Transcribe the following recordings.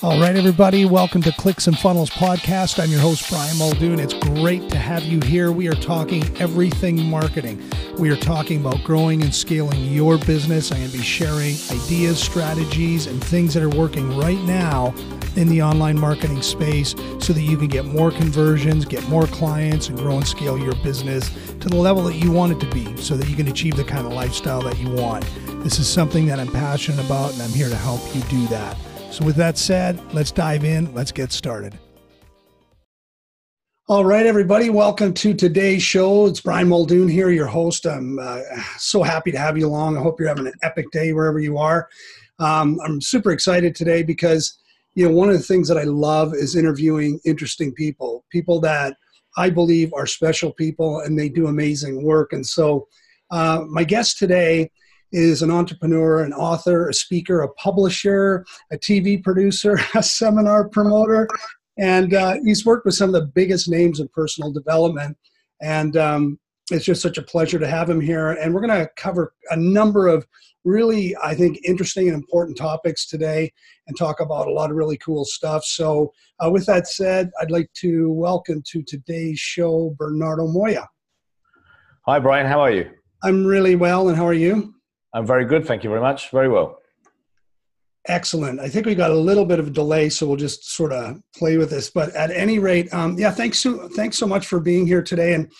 All right, everybody, welcome to Clicks and Funnels podcast. I'm your host, Brian Muldoon. It's great to have you here. We are talking everything marketing. We are talking about growing and scaling your business. I'm going to be sharing ideas, strategies, and things that are working right now in the online marketing space so that you can get more conversions, get more clients, and grow and scale your business to the level that you want it to be so that you can achieve the kind of lifestyle that you want. This is something that I'm passionate about, and I'm here to help you do that. So, with that said, let's dive in. Let's get started. All right, everybody, welcome to today's show. It's Brian Muldoon here, your host. I'm uh, so happy to have you along. I hope you're having an epic day wherever you are. Um, I'm super excited today because, you know, one of the things that I love is interviewing interesting people, people that I believe are special people and they do amazing work. And so, uh, my guest today is an entrepreneur, an author, a speaker, a publisher, a TV producer, a seminar promoter, and uh, he's worked with some of the biggest names in personal development. And um, it's just such a pleasure to have him here. And we're going to cover a number of really, I think, interesting and important topics today and talk about a lot of really cool stuff. So, uh, with that said, I'd like to welcome to today's show Bernardo Moya. Hi, Brian. How are you? I'm really well. And how are you? I'm very good. Thank you very much. Very well. Excellent. I think we got a little bit of a delay, so we'll just sort of play with this. But at any rate, um, yeah, thanks so thanks so much for being here today. And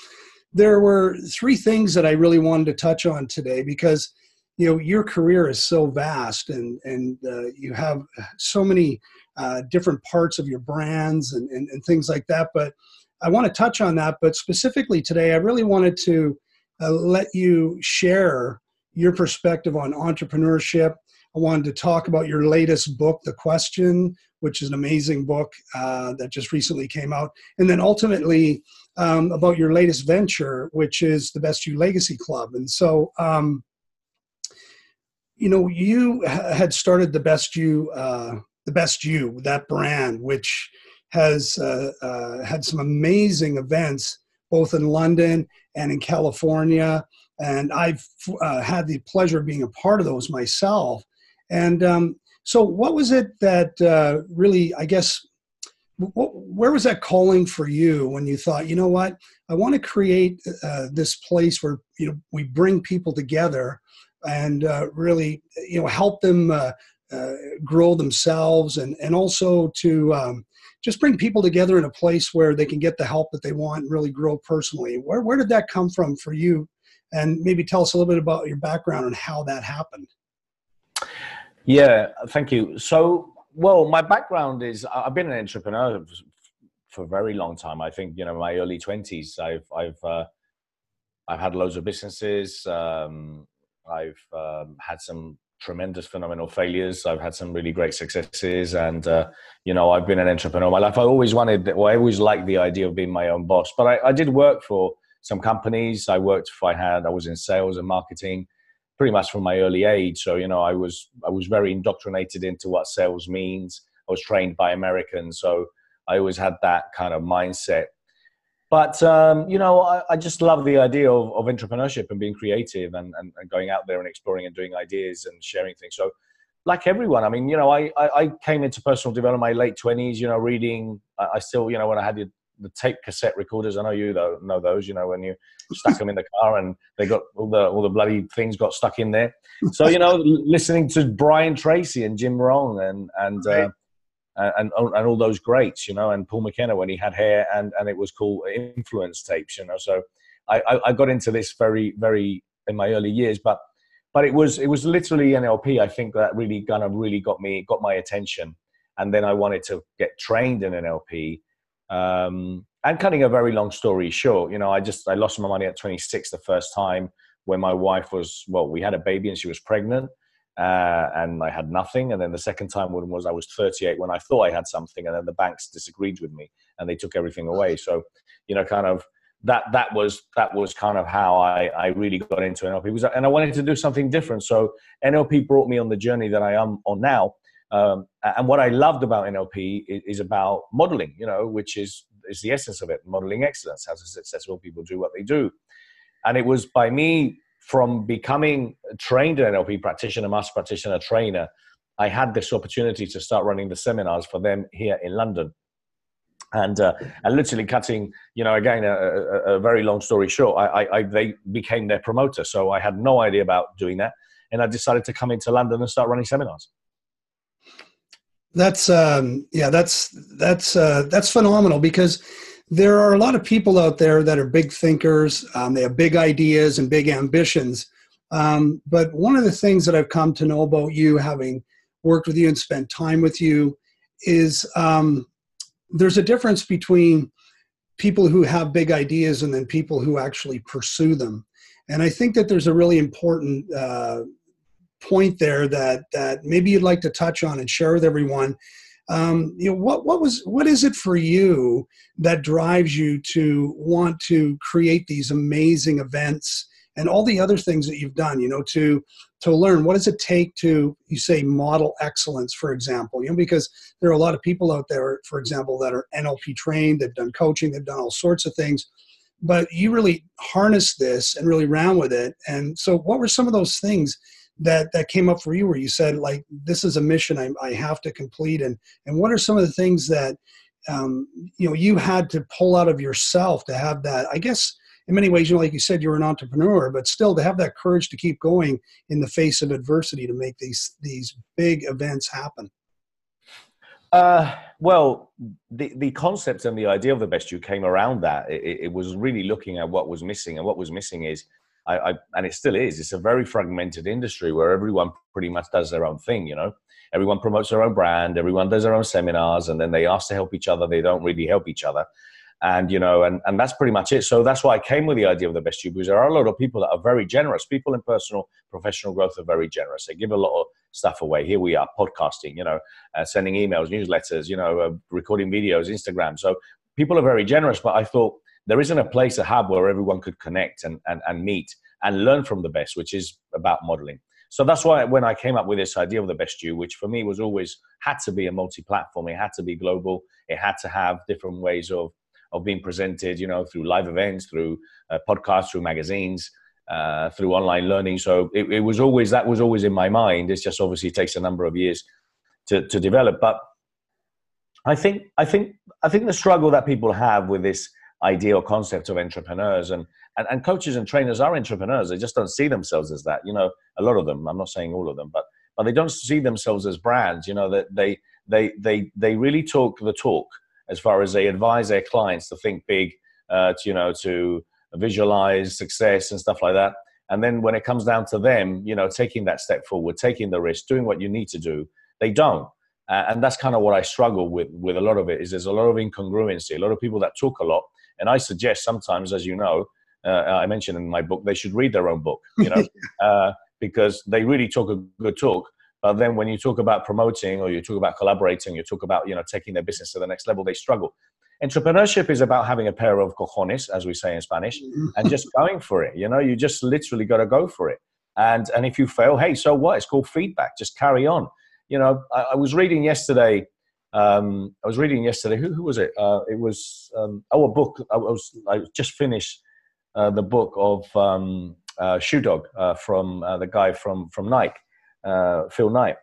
there were three things that I really wanted to touch on today because you know your career is so vast and and uh, you have so many uh, different parts of your brands and, and and things like that. But I want to touch on that. But specifically today, I really wanted to uh, let you share your perspective on entrepreneurship. I wanted to talk about your latest book, The Question, which is an amazing book uh, that just recently came out. And then ultimately um, about your latest venture, which is the Best You Legacy Club. And so, um, you know, you had started the Best You, uh, the Best You, that brand, which has uh, uh had some amazing events both in London and in California and I've uh, had the pleasure of being a part of those myself. And um, so, what was it that uh, really, I guess, where was that calling for you when you thought, you know what, I want to create uh, this place where you know we bring people together and uh, really, you know, help them uh, uh, grow themselves and and also to um, just bring people together in a place where they can get the help that they want and really grow personally. Where where did that come from for you and maybe tell us a little bit about your background and how that happened. Yeah, thank you. So, well, my background is I've been an entrepreneur for a very long time. I think you know my early twenties. I've I've uh, I've had loads of businesses. Um, I've um, had some tremendous phenomenal failures i've had some really great successes and uh, you know i've been an entrepreneur my life i always wanted well i always liked the idea of being my own boss but I, I did work for some companies. I worked if I had I was in sales and marketing pretty much from my early age. So you know I was I was very indoctrinated into what sales means. I was trained by Americans, so I always had that kind of mindset. But um, you know, I, I, just love the idea of, of entrepreneurship and being creative and, and, and, going out there and exploring and doing ideas and sharing things. So, like everyone, I mean, you know, I, I, came into personal development in my late twenties. You know, reading. I, I still, you know, when I had the tape cassette recorders. I know you though know those. You know when you stuck them in the car and they got all the all the bloody things got stuck in there. So you know, listening to Brian Tracy and Jim Rohn and and. Uh, and, and all those greats, you know, and Paul McKenna when he had hair, and, and it was called influence tapes, you know. So I, I got into this very very in my early years, but but it was it was literally NLP. I think that really kind of really got me got my attention, and then I wanted to get trained in NLP, um, and cutting a very long story short, you know, I just I lost my money at 26 the first time when my wife was well, we had a baby and she was pregnant, uh, and I had nothing. And then the second time when was I was 38 when I thought I had something, and then the banks disagreed with me and they took everything away. So, you know, kind of that that was that was kind of how I, I really got into NLP. Was, and I wanted to do something different. So NLP brought me on the journey that I am on now, um, and what I loved about NLP is, is, about modeling, you know, which is is the essence of it, modeling excellence, how successful people do what they do. And it was by me from becoming trained NLP practitioner, master practitioner, trainer, I had this opportunity to start running the seminars for them here in London. And, uh, and literally cutting, you know, again, a, a, a very long story short, I, I, I, they became their promoter. So I had no idea about doing that. And I decided to come into London and start running seminars. That's, um, yeah, that's, that's, uh, that's phenomenal because there are a lot of people out there that are big thinkers. Um, they have big ideas and big ambitions. Um, but one of the things that I've come to know about you, having worked with you and spent time with you, is um, there's a difference between people who have big ideas and then people who actually pursue them. And I think that there's a really important uh, point there that that maybe you'd like to touch on and share with everyone. Um, you know what what was what is it for you that drives you to want to create these amazing events and all the other things that you've done you know to to learn? What does it take to you say model excellence for example? You know because there are a lot of people out there for example that are nlp trained they've done coaching they've done all sorts of things but you really harness this and really ran with it. And so what were some of those things that that came up for you where you said like this is a mission I, I have to complete and and what are some of the things that um, you know you had to pull out of yourself to have that i guess in many ways you know like you said you're an entrepreneur but still to have that courage to keep going in the face of adversity to make these these big events happen uh, well, the, the concept and the idea of the best you came around that. It, it was really looking at what was missing, and what was missing is I, I, and it still is. It's a very fragmented industry where everyone pretty much does their own thing. You know, everyone promotes their own brand, everyone does their own seminars, and then they ask to help each other. They don't really help each other, and you know, and and that's pretty much it. So that's why I came with the idea of the best you because there are a lot of people that are very generous. People in personal professional growth are very generous. They give a lot of stuff away. Here we are, podcasting. You know, uh, sending emails, newsletters. You know, uh, recording videos, Instagram. So people are very generous, but I thought there isn't a place, a hub where everyone could connect and, and, and meet and learn from the best, which is about modeling. So that's why when I came up with this idea of the best you, which for me was always had to be a multi-platform, it had to be global, it had to have different ways of of being presented, you know, through live events, through uh, podcasts, through magazines, uh, through online learning. So it, it, was always that was always in my mind. It's just obviously takes a number of years to to develop, but I think I think I think the struggle that people have with this ideal concept of entrepreneurs. And, and and coaches and trainers are entrepreneurs. They just don't see themselves as that you know a lot of them. I'm not saying all of them but but they don't see themselves as brands you know that they they they they really talk the talk as far as they advise their clients to think big uh, to, you know to visualize success and stuff like that. And then when it comes down to them you know taking that step forward taking the risk doing what you need to do they don't. Uh, and that's kind of what i struggle with with a lot of it is there's a lot of incongruency a lot of people that talk a lot and I suggest sometimes, as you know, uh, I mentioned in my book, they should read their own book, you know, uh, because they really talk a good talk. But then when you talk about promoting or you talk about collaborating, you talk about, you know, taking their business to the next level, they struggle. Entrepreneurship is about having a pair of cojones, as we say in Spanish, and just going for it. You know, you just literally got to go for it. And, and if you fail, hey, so what? It's called feedback. Just carry on. You know, I, I was reading yesterday um, I was reading yesterday. Who, who was it? Uh, it was um, a book. I was I just finished uh, the book of um, uh, Shoe Dog uh, from uh, the guy from from Nike, uh, Phil Knight,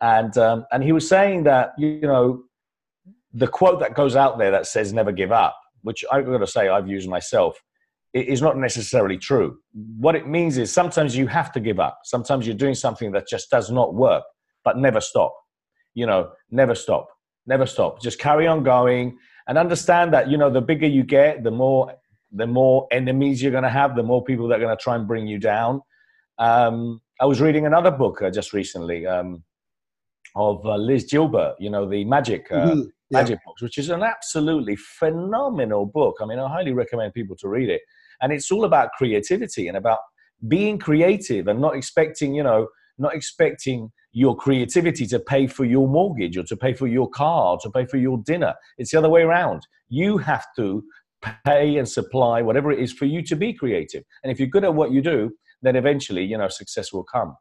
and um, and he was saying that you know the quote that goes out there that says never give up, which I've got to say I've used myself, is not necessarily true. What it means is sometimes you have to give up. Sometimes you're doing something that just does not work, but never stop. You know, never stop never stop just carry on going and understand that you know the bigger you get the more the more enemies you're going to have the more people that are going to try and bring you down um, i was reading another book uh, just recently um, of uh, liz gilbert you know the magic uh, mm-hmm. yeah. magic books which is an absolutely phenomenal book i mean i highly recommend people to read it and it's all about creativity and about being creative and not expecting you know not expecting your creativity to pay for your mortgage or to pay for your car or to pay for your dinner. It's the other way around. You have to pay and supply whatever it is for you to be creative. And if you're good at what you do, then eventually, you know, success will come.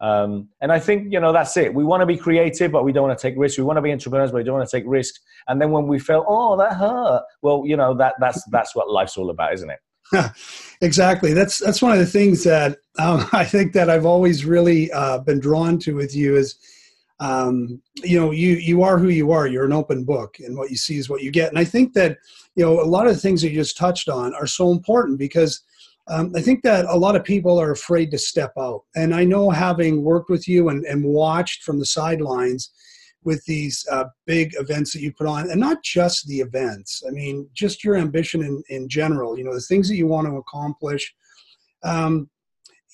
Um, and I think, you know, that's it. We want to be creative, but we don't want to take risks. We want to be entrepreneurs, but we don't want to take risks. And then when we feel, oh, that hurt, well, you know, that, that's, that's what life's all about, isn't it? exactly. That's that's one of the things that um, I think that I've always really uh, been drawn to with you is, um, you know, you you are who you are. You're an open book, and what you see is what you get. And I think that you know a lot of the things that you just touched on are so important because um, I think that a lot of people are afraid to step out. And I know having worked with you and, and watched from the sidelines with these uh, big events that you put on, and not just the events, I mean, just your ambition in, in general, you know, the things that you want to accomplish. Um,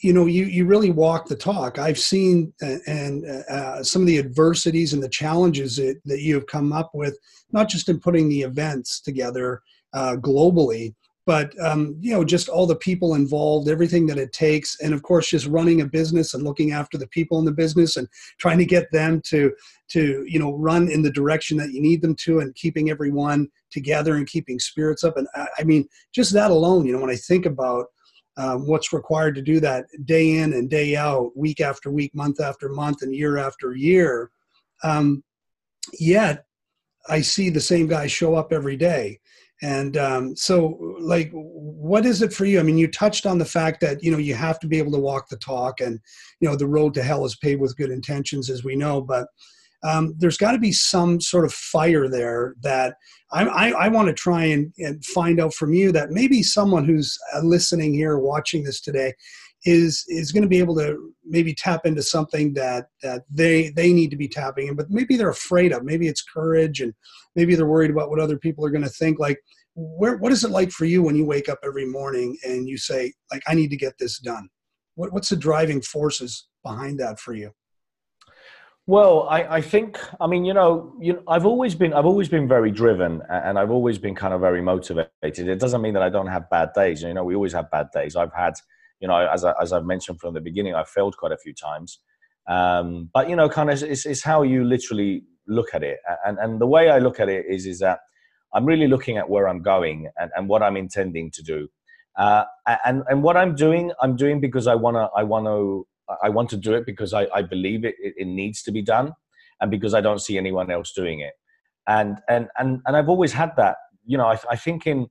you know, you, you really walk the talk. I've seen uh, and uh, some of the adversities and the challenges that, that you have come up with, not just in putting the events together uh, globally, but um, you know just all the people involved everything that it takes and of course just running a business and looking after the people in the business and trying to get them to to you know run in the direction that you need them to and keeping everyone together and keeping spirits up. And i, I mean just that alone you know when i think about um, what's required to do that day in and day out week after week month after month and year after year um, yet i see the same guy show up every day and um, so, like, what is it for you? I mean, you touched on the fact that you know you have to be able to walk the talk, and you know the road to hell is paved with good intentions, as we know. But um, there's got to be some sort of fire there that I, I, I want to try and, and, find out from you that maybe someone who's uh, listening here, watching this today, is is going to be able to maybe tap into something that that they they need to be tapping in but maybe they're afraid of maybe it's courage and maybe they're worried about what other people are going to think like where what is it like for you when you wake up every morning and you say like i need to get this done what, what's the driving forces behind that for you well, I, I think I mean you know you know, I've always been I've always been very driven and I've always been kind of very motivated. It doesn't mean that I don't have bad days. You know, we always have bad days. I've had you know, as, I, as I've mentioned from the beginning, I failed quite a few times. Um, but, you know, kind of it's, it's how you literally look at it. And, and the way I look at it is, is that I'm really looking at where I'm going and, and what I'm intending to do. Uh, and, and what I'm doing, I'm doing because I want to, I want to, I want to do it because I, I believe it, it, it needs to be done and because I don't see anyone else doing it. And, and, and, and I've always had that, you know, I, I think in,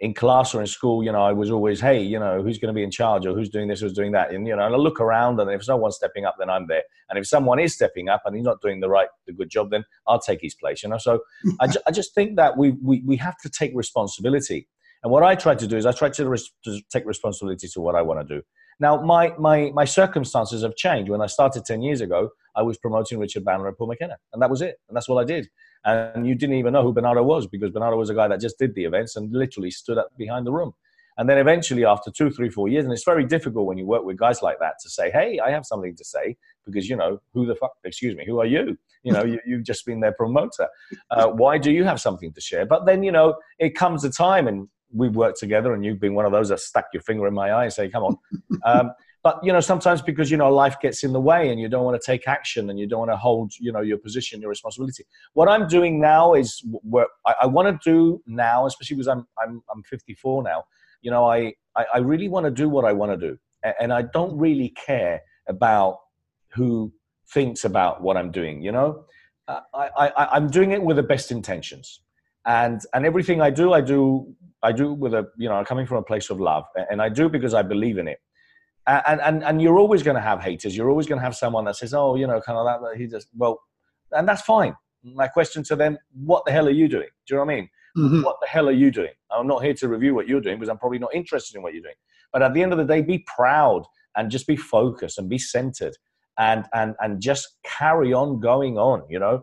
in class or in school, you know, I was always, hey, you know, who's going to be in charge or who's doing this, who's doing that, and you know, and I look around, and if no someone's stepping up, then I'm there, and if someone is stepping up and he's not doing the right, the good job, then I'll take his place, you know. So I, ju- I just think that we, we we have to take responsibility, and what I try to do is I try to, res- to take responsibility to what I want to do. Now, my my my circumstances have changed. When I started ten years ago, I was promoting Richard Bandler and Paul McKenna, and that was it, and that's what I did and you didn't even know who Bernardo was because Bernardo was a guy that just did the events and literally stood up behind the room. And then eventually, after two, three, four years, and it's very difficult when you work with guys like that to say, "Hey, I have something to say," because you know who the fuck? Excuse me, who are you? You know, you, you've just been their promoter. Uh, why do you have something to share? But then you know, it comes a time, and we've worked together, and you've been one of those that stuck your finger in my eye and say, "Come on." Um, but you know sometimes because you know life gets in the way and you don't want to take action and you don't want to hold you know your position your responsibility. What i'm doing now is what i, I want to do now especially because i'm i'm, I'm 54 now you know I, I i really want to do what i want to do and i don't really care about who thinks about what i'm doing you know? Uh, I, I i'm doing it with the best intentions. And and everything i do i do i do with a you know coming from a place of love. And i do because i believe in it and and and you're always going to have haters. You're always going to have someone that says, "Oh, you know, kind of that." He just well, and that's fine. My question to them: What the hell are you doing? Do you know what I mean? Mm-hmm. What the hell are you doing? I'm not here to review what you're doing because I'm probably not interested in what you're doing. But at the end of the day, be proud and just be focused and be centered and and and just carry on going on. You know,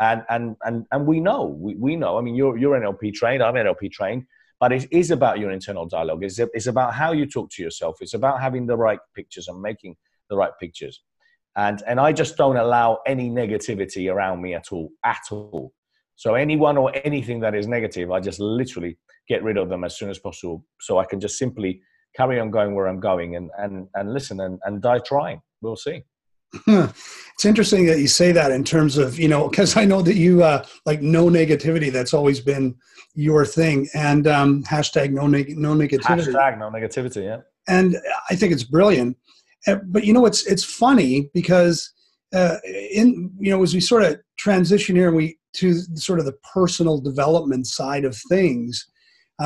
and and and and we know we, we know. I mean, you're you're NLP trained. I'm NLP trained but it is about your internal dialogue. It's, it's about how you talk to yourself. It's about having the right pictures and making the right pictures. And, and I just don't allow any negativity around me at all, at all. So anyone or anything that is negative, I just literally get rid of them as soon as possible. So I can just simply carry on going where I'm going and, and, and listen and, and die trying. We'll see. it's interesting that you say that in terms of you know because I know that you uh, like no negativity. That's always been your thing, and um, hashtag no neg- no negativity. Hashtag no negativity. Yeah. And I think it's brilliant. Uh, but you know, it's it's funny because uh, in you know as we sort of transition here and we to sort of the personal development side of things,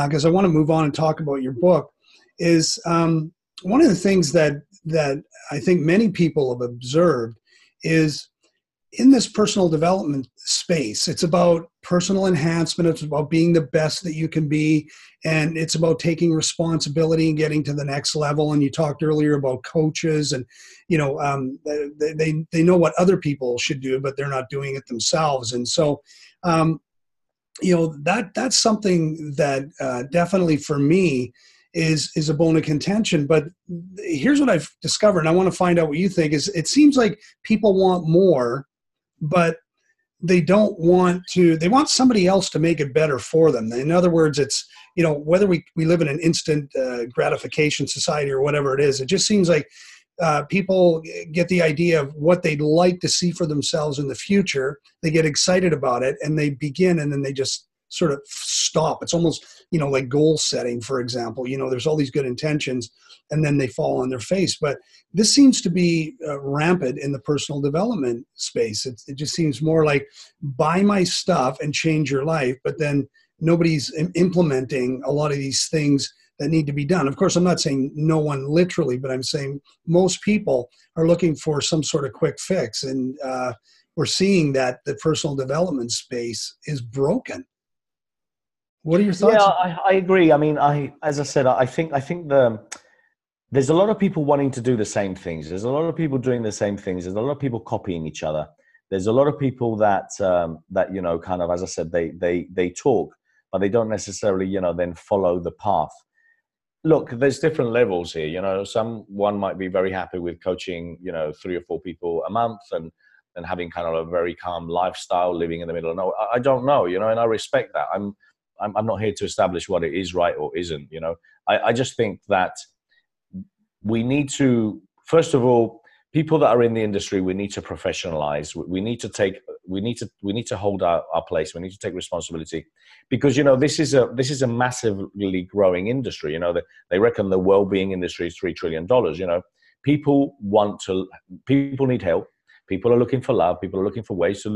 because uh, I want to move on and talk about your book is um, one of the things that that I think many people have observed is in this personal development space it's about personal enhancement it's about being the best that you can be and it's about taking responsibility and getting to the next level. And you talked earlier about coaches and you know um, they, they, they know what other people should do but they're not doing it themselves. And so um, you know that that's something that uh, definitely for me is is a bone of contention. But here's what i've discovered and i want to find out what you think is it seems like people want more but they don't want to they want somebody else to make it better for them. In other words it's you know whether we, we live in an instant uh, gratification society or whatever it is it just seems like uh, people get the idea of what they'd like to see for themselves in the future. They get excited about it and they begin and then they just sort of stop. It's almost you know like goal setting for example. You know there's all these good intentions and then they fall on their face. But this seems to be uh, rampant in the personal development space. It, it just seems more like buy my stuff and change your life but then nobody's implementing a lot of these things that need to be done. Of course i'm not saying no one literally but i'm saying most people are looking for some sort of quick fix. And uh, we're seeing that the personal development space is broken what are your thoughts? Yeah, I, I, agree. I mean, I as I said, I think I think the there's a lot of people wanting to do the same things. There's a lot of people doing the same things. There's a lot of people copying each other. There's a lot of people that um, that you know, kind of as I said, they they they talk, but they don't necessarily you know then follow the path. Look, there's different levels here. You know, someone might be very happy with coaching, you know, three or four people a month and and having kind of a very calm lifestyle, living in the middle of nowhere. I don't know, you know, and I respect that. I'm I'm, I'm not here to establish what it is right or isn't. You know, I, I just think that we need to first of all people that are in the industry we need to professionalize. We need to take we need to we need to hold our, our place. We need to take responsibility. Because you know this is a this is a massively growing industry you know? They, they reckon the well-being industry is three trillion dollars you know? People want to people need help. People are looking for love. People are looking for ways to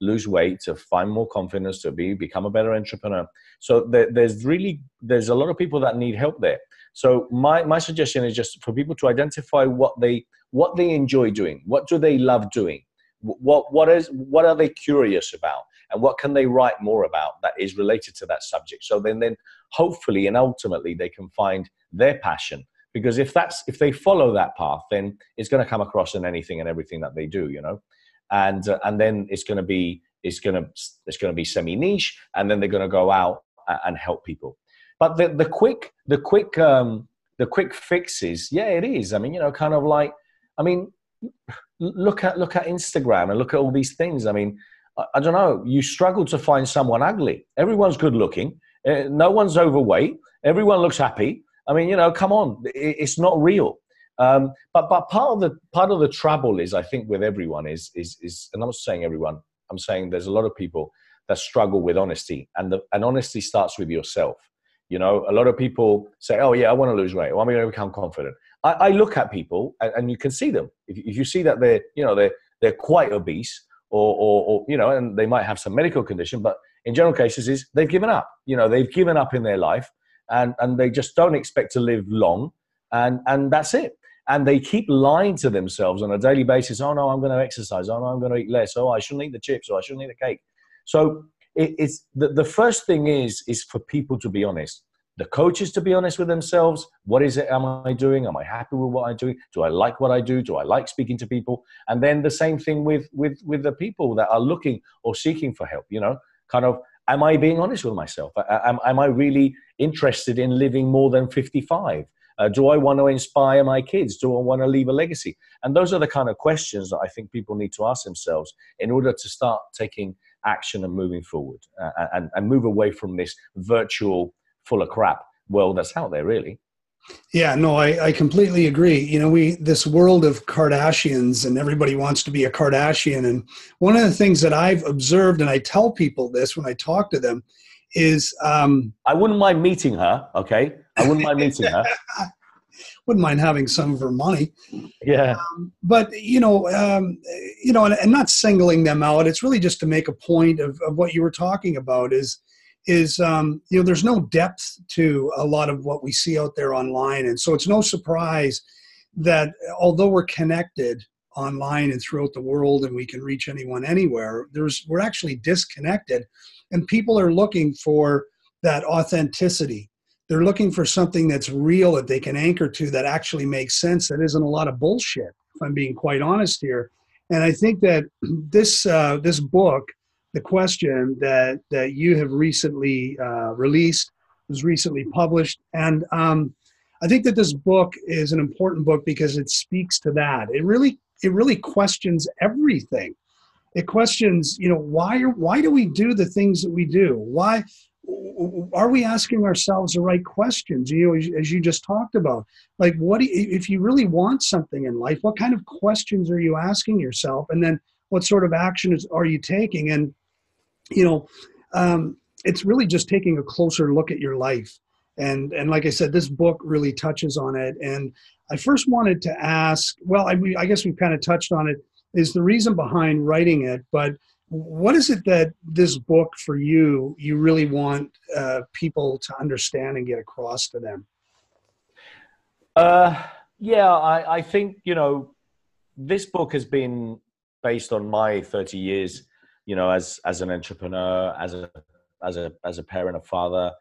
lose weight, to find more confidence, to be become a better entrepreneur. So there, there's really there's a lot of people that need help there. So my my suggestion is just for people to identify what they what they enjoy doing, what do they love doing, what what is what are they curious about, and what can they write more about that is related to that subject. So then then hopefully and ultimately they can find their passion because if that's if they follow that path then it's going to come across in anything and everything that they do you know and uh, and then it's going to be it's going to it's going to be semi niche, and then they're going to go out and help people. But the the quick the quick um, the quick fixes, yeah, it is. I mean, you know, kind of like, I mean, look at look at Instagram and look at all these things. I mean, I, I don't know. You struggle to find someone ugly. Everyone's good looking. Uh, no one's overweight. Everyone looks happy. I mean, you know, come on, it, it's not real. Um, but but part of the part of the trouble is, I think, with everyone is is is, and I'm not saying everyone. I'm saying there's a lot of people that struggle with honesty, and the, and honesty starts with yourself. You know, a lot of people say, "Oh yeah, I want to lose weight. Well, I'm going to become confident." I, I look at people, and, and, you can see them. If, if you see that they're, you know, they're they're quite obese, or, or, or you know, and they might have some medical condition, but in general cases, is they've given up. You know, they've given up in their life, and and they just don't expect to live long, and and that's it and they keep lying to themselves on a daily basis oh no i'm going to exercise. Oh no i'm going to eat less. Oh i shouldn't eat the chips. Or i shouldn't eat the cake. So it, it's the, the first thing is is for people to be honest. The coaches to be honest with themselves. What is it? Am i doing? Am i happy with what i'm doing? Do i like what i do? Do i like speaking to people? And then the same thing with with with the people that are looking or seeking for help you know? Kind of am i being honest with myself? Am, am i really interested in living more than 55 uh, do I want to inspire my kids? Do I want to leave a legacy? And those are the kind of questions that I think people need to ask themselves in order to start taking action and moving forward uh, and, and move away from this virtual, full of crap world that's out there, really. Yeah, no, I, I completely agree. You know, we this world of Kardashians and everybody wants to be a Kardashian. And one of the things that I've observed, and I tell people this when I talk to them, is um, I wouldn't mind meeting her. Okay, I wouldn't mind meeting her. wouldn't mind having some of her money. Yeah. Um, but you know, um, you know, and, and, not singling them out. It's really just to make a point of, of what you were talking about. Is is um, you know there's no depth to a lot of what we see out there online and so it's no surprise that although we're connected online and throughout the world and we can reach anyone anywhere there's we're actually disconnected and people are looking for that authenticity they're looking for something that's real that they can anchor to that actually makes sense that isn't a lot of bullshit if i'm being quite honest here. And i think that this uh, this book the question that that you have recently uh, released was recently published and um, i think that this book is an important book because it speaks to that. It really it really questions everything. It questions you know why are why do we do the things that we do? Why are we asking ourselves the right questions? You know as, as you just talked about like what you, if you really want something in life what kind of questions are you asking yourself? And then what sort of actions are you taking? And you know um, it's really just taking a closer look at your life. And and like i said this book really touches on it. And i first wanted to ask well i, I guess we've kind of touched on it is the reason behind writing it but what is it that this book for you you really want uh, people to understand and get across to them? Uh, yeah I, I think you know this book has been based on my 30 years you know as as an entrepreneur as a as a as a parent a father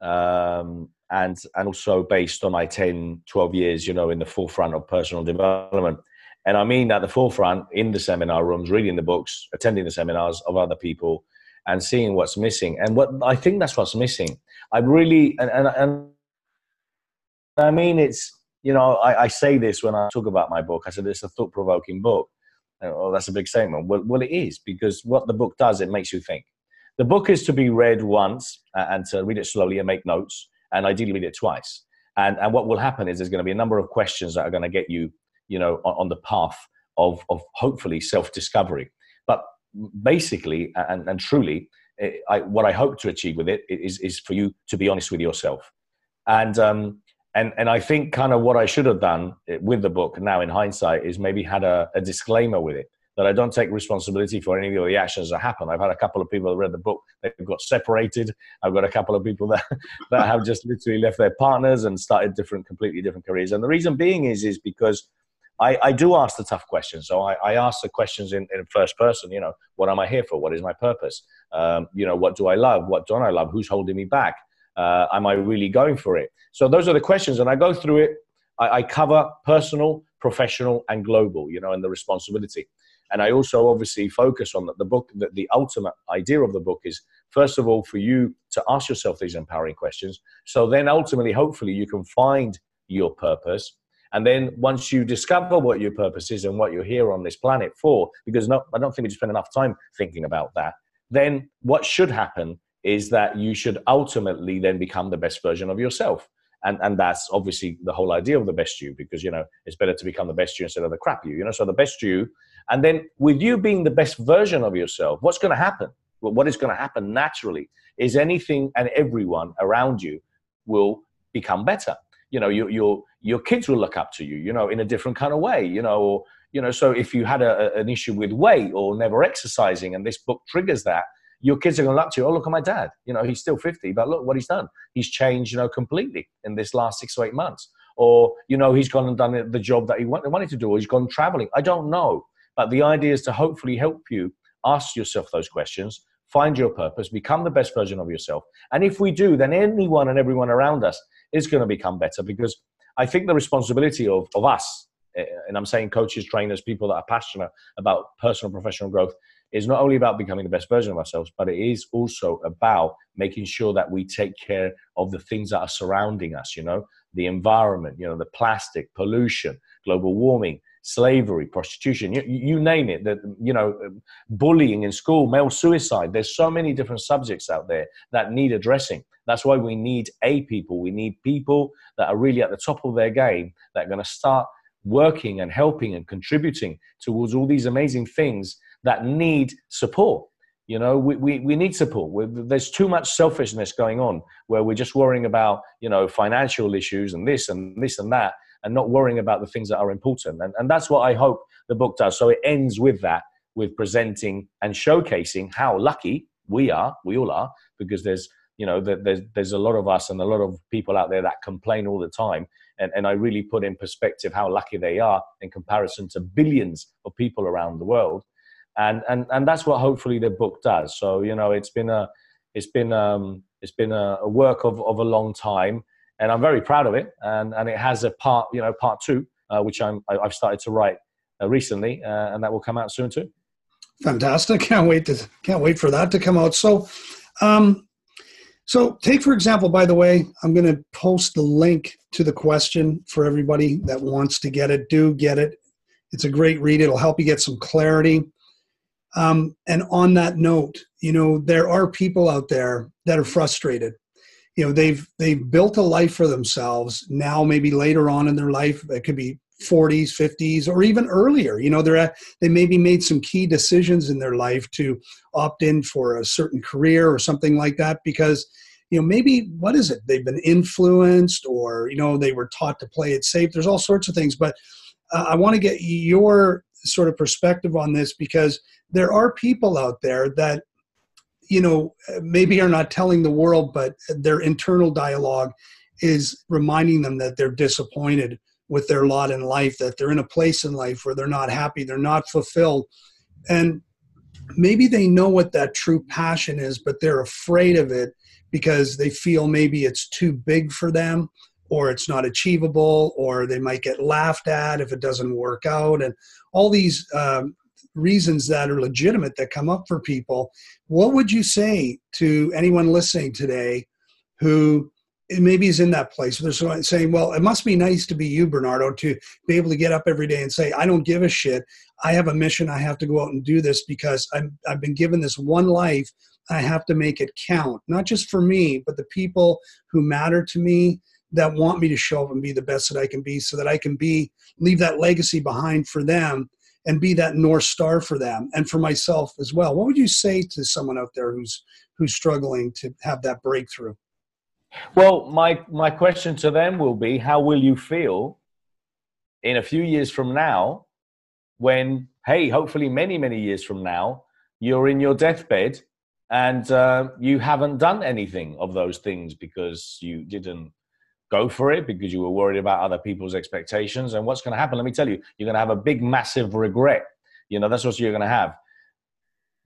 um, and and also based on my 10 12 years you know in the forefront of personal development and I mean at the forefront in the seminar rooms, reading the books, attending the seminars of other people, and seeing what's missing. And what I think that's what's missing. I really and and, and I mean it's you know I, I, say this when I talk about my book. I said it's a thought provoking book. Oh, that's a big statement. Well, well, it is because what the book does, it makes you think. The book is to be read once uh, and to read it slowly and make notes, and ideally read it twice. And, and what will happen is there's going to be a number of questions that are going to get you you know, on, on the path of, of hopefully self discovery. But basically and, and truly, eh, I, what I hope to achieve with it is, is for you to be honest with yourself. And, um, and, and I think kind of what I should have done eh, with the book now in hindsight is maybe had a, a disclaimer with it that I don't take responsibility for any of the actions that happen. I've had a couple of people that read the book, they've got separated. I've got a couple of people that, that have just literally left their partners and started different, completely different careers. And the reason being is, is because I, I do ask the tough questions. So I, I ask the questions in, in first person, you know, what am I here for? What is my purpose? Um, you know, what do I love? What don't I love? Who's holding me back? Uh, am I really going for it? So those are the questions. And I go through it. I, I cover personal, professional, and global, you know, and the responsibility. And I also obviously focus on the, the book, that the ultimate idea of the book is, first of all, for you to ask yourself these empowering questions. So then ultimately, hopefully, you can find your purpose and then once you discover what your purpose is and what you're here on this planet for, because no, I don't think we spend enough time thinking about that, then what should happen is that you should ultimately then become the best version of yourself. And, and that's obviously the whole idea of the best you, because, you know, it's better to become the best you instead of the crap you, you know, so the best you. And then with you being the best version of yourself, what's going to happen? What is going to happen naturally is anything and everyone around you will become better you know your your your kids will look up to you you know in a different kind of way you know or, you know so if you had a, an issue with weight or never exercising and this book triggers that your kids are going to look to you oh look at my dad. You know he's still 50 but look what he's done. He's changed you know completely in this last six or eight months. Or you know he's gone and done the job that he wanted to do or he's gone traveling. I don't know. But the idea is to hopefully help you ask yourself those questions find your purpose become the best version of yourself. And if we do then anyone and everyone around us is going to become better because I think the responsibility of, of us, eh, and I'm saying coaches, trainers, people that are passionate about personal professional growth, is not only about becoming the best version of ourselves, but it is also about making sure that we take care of the things that are surrounding us, you know, the environment, you know, the plastic, pollution, global warming, slavery, prostitution, you, you name it, that, you know, bullying in school, male suicide. There's so many different subjects out there that need addressing. That's why we need A people. We need people that are really at the top of their game that are going to start working and helping and contributing towards all these amazing things that need support. You know, we, we, we need support. We're, there's too much selfishness going on where we're just worrying about, you know, financial issues and this and this and that and not worrying about the things that are important. And, and that's what I hope the book does. So it ends with that, with presenting and showcasing how lucky we are, we all are, because there's you know that there's there's a lot of us and a lot of people out there that complain all the time. And, and i really put in perspective how lucky they are in comparison to billions of people around the world. And and and that's what hopefully the book does. So you know it's been a it's been um it's been a, a work of, of a long time. And i'm very proud of it. And and it has a part you know part two uh, which i'm I, i've started to write uh, recently uh, and that will come out soon too. Fantastic. Can't wait to can't wait for that to come out. So um so, take for example, by the way, I'm going to post the link to the question for everybody that wants to get it. Do get it. It's a great read. It'll help you get some clarity. Um, and on that note, you know, there are people out there that are frustrated. You know, they've they've built a life for themselves. Now, maybe later on in their life, it could be 40s, 50s, or even earlier. You know, they're at, they maybe made some key decisions in their life to opt in for a certain career or something like that because, you know, maybe what is it? They've been influenced or, you know, they were taught to play it safe. There's all sorts of things. But uh, I want to get your sort of perspective on this because there are people out there that, you know, maybe are not telling the world, but their internal dialogue is reminding them that they're disappointed with their lot in life, that they're in a place in life where they're not happy, they're not fulfilled. And maybe they know what that true passion is, but they're afraid of it because they feel maybe it's too big for them or it's not achievable or they might get laughed at if it doesn't work out and all these um, reasons that are legitimate that come up for people what would you say to anyone listening today who maybe is in that place. They're saying, well, it must be nice to be you, Bernardo, to be able to get up every day and say, I don't give a shit. I have a mission. I have to go out and do this because I'm, I've been given this one life. I have to make it count, not just for me, but the people who matter to me that want me to show up and be the best that I can be so that I can be, leave that legacy behind for them and be that North Star for them and for myself as well. What would you say to someone out there who's, who's struggling to have that breakthrough? Well, my my question to them will be: How will you feel in a few years from now, when hey, hopefully many many years from now, you're in your deathbed and uh, you haven't done anything of those things because you didn't go for it because you were worried about other people's expectations. And what's going to happen? Let me tell you, you're going to have a big, massive regret. You know, that's what you're going to have.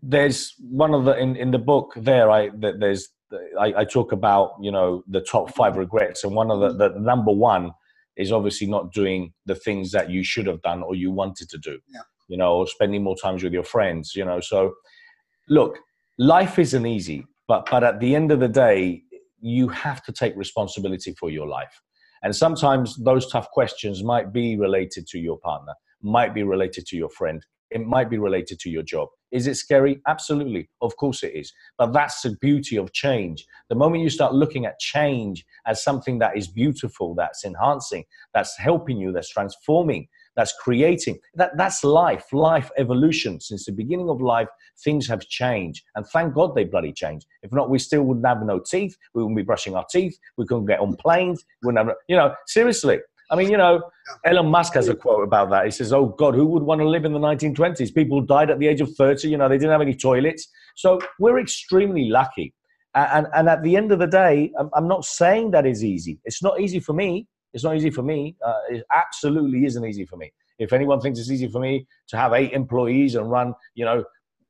There's one of the in, in the book there. I that there's I, I, talk about you know the top five mm-hmm. regrets, and one of the, the number one is obviously not doing the things that you should have done or you wanted to do. Yeah. You know, or spending more times with your friends. You know, so look, life isn't easy, but but at the end of the day, you have to take responsibility for your life. And sometimes those tough questions might be related to your partner, might be related to your friend, it might be related to your job. Is it scary? Absolutely. Of course it is. But that's the beauty of change. The moment you start looking at change as something that is beautiful, that's enhancing, that's helping you, that's transforming, that's creating, that, that's life, life evolution. Since the beginning of life, things have changed. And thank God they bloody changed. If not, we still wouldn't have no teeth. We wouldn't be brushing our teeth. We couldn't get on planes. We wouldn't have, you know, seriously. I mean, you know, Elon Musk has a quote about that. He says, "Oh God, who would want to live in the 1920s? People died at the age of 30. You know, they didn't have any toilets. So we're extremely lucky. And and at the end of the day, I'm not saying that is easy. It's not easy for me. It's not easy for me. Uh, it absolutely isn't easy for me. If anyone thinks it's easy for me to have eight employees and run, you know,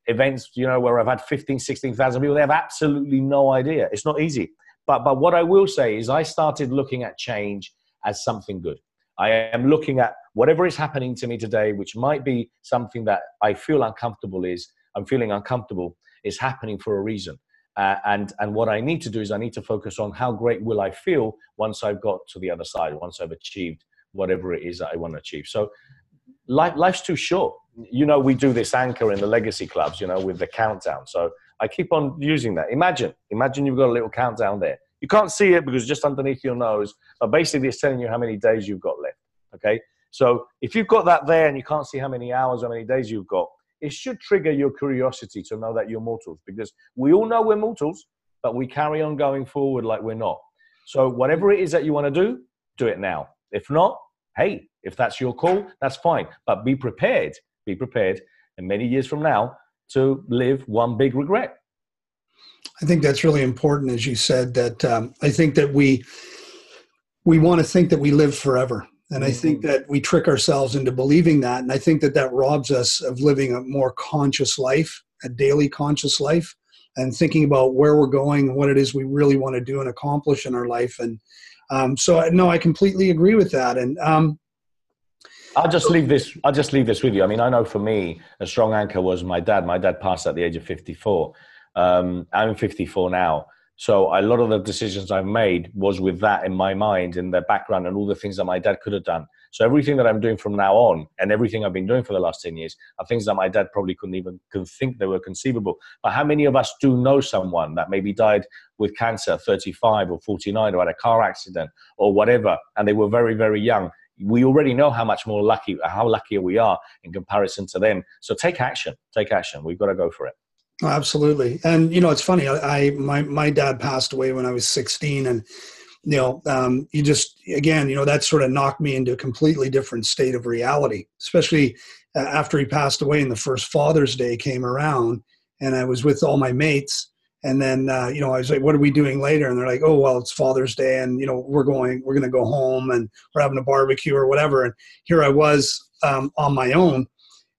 events, you know, where I've had 15, 16,000 people, they have absolutely no idea. It's not easy. But but what I will say is, I started looking at change as something good. I am looking at whatever is happening to me today, which might be something that I feel uncomfortable is, I'm feeling uncomfortable, is happening for a reason. Uh, and and what I need to do is I need to focus on how great will I feel once I've got to the other side, once I've achieved whatever it is that I want to achieve. So life, life's too short. You know, we do this anchor in the legacy clubs, you know, with the countdown. So I keep on using that. Imagine, imagine you've got a little countdown there. You can't see it because just underneath your nose, but basically it's telling you how many days you've got left. Okay. So if you've got that there and you can't see how many hours, how many days you've got, it should trigger your curiosity to know that you're mortals because we all know we're mortals, but we carry on going forward like we're not. So whatever it is that you want to do, do it now. If not, hey, if that's your call, that's fine. But be prepared, be prepared, and many years from now to live one big regret. I think that's really important, as you said. That um, I think that we we want to think that we live forever, and I think mm-hmm. that we trick ourselves into believing that. And I think that that robs us of living a more conscious life, a daily conscious life, and thinking about where we're going what it is we really want to do and accomplish in our life. And um, so, no, I completely agree with that. And um, I'll just leave this. I'll just leave this with you. I mean, I know for me, a strong anchor was my dad. My dad passed at the age of 54. Um, I'm 54 now. So a lot of the decisions I've made was with that in my mind, in the background, and all the things that my dad could have done. So everything that I'm doing from now on, and everything I've been doing for the last 10 years, are things that my dad probably couldn't even could think they were conceivable. But how many of us do know someone that maybe died with cancer, 35 or 49, or had a car accident or whatever, and they were very, very young? we already know how much more lucky, how lucky we are in comparison to them. So take action, take action. We've got to go for it. Absolutely, and you know it's funny. I, I my my dad passed away when I was 16, and you know um, you just again you know that sort of knocked me into a completely different state of reality, especially uh, after he passed away and the first Father's Day came around, and I was with all my mates and then, uh, you know, I was like, what are we doing later? And they're like, oh, well, it's Father's Day and, you know, we're going, we're going to go home and we're having a barbecue or whatever. And here I was um, on my own.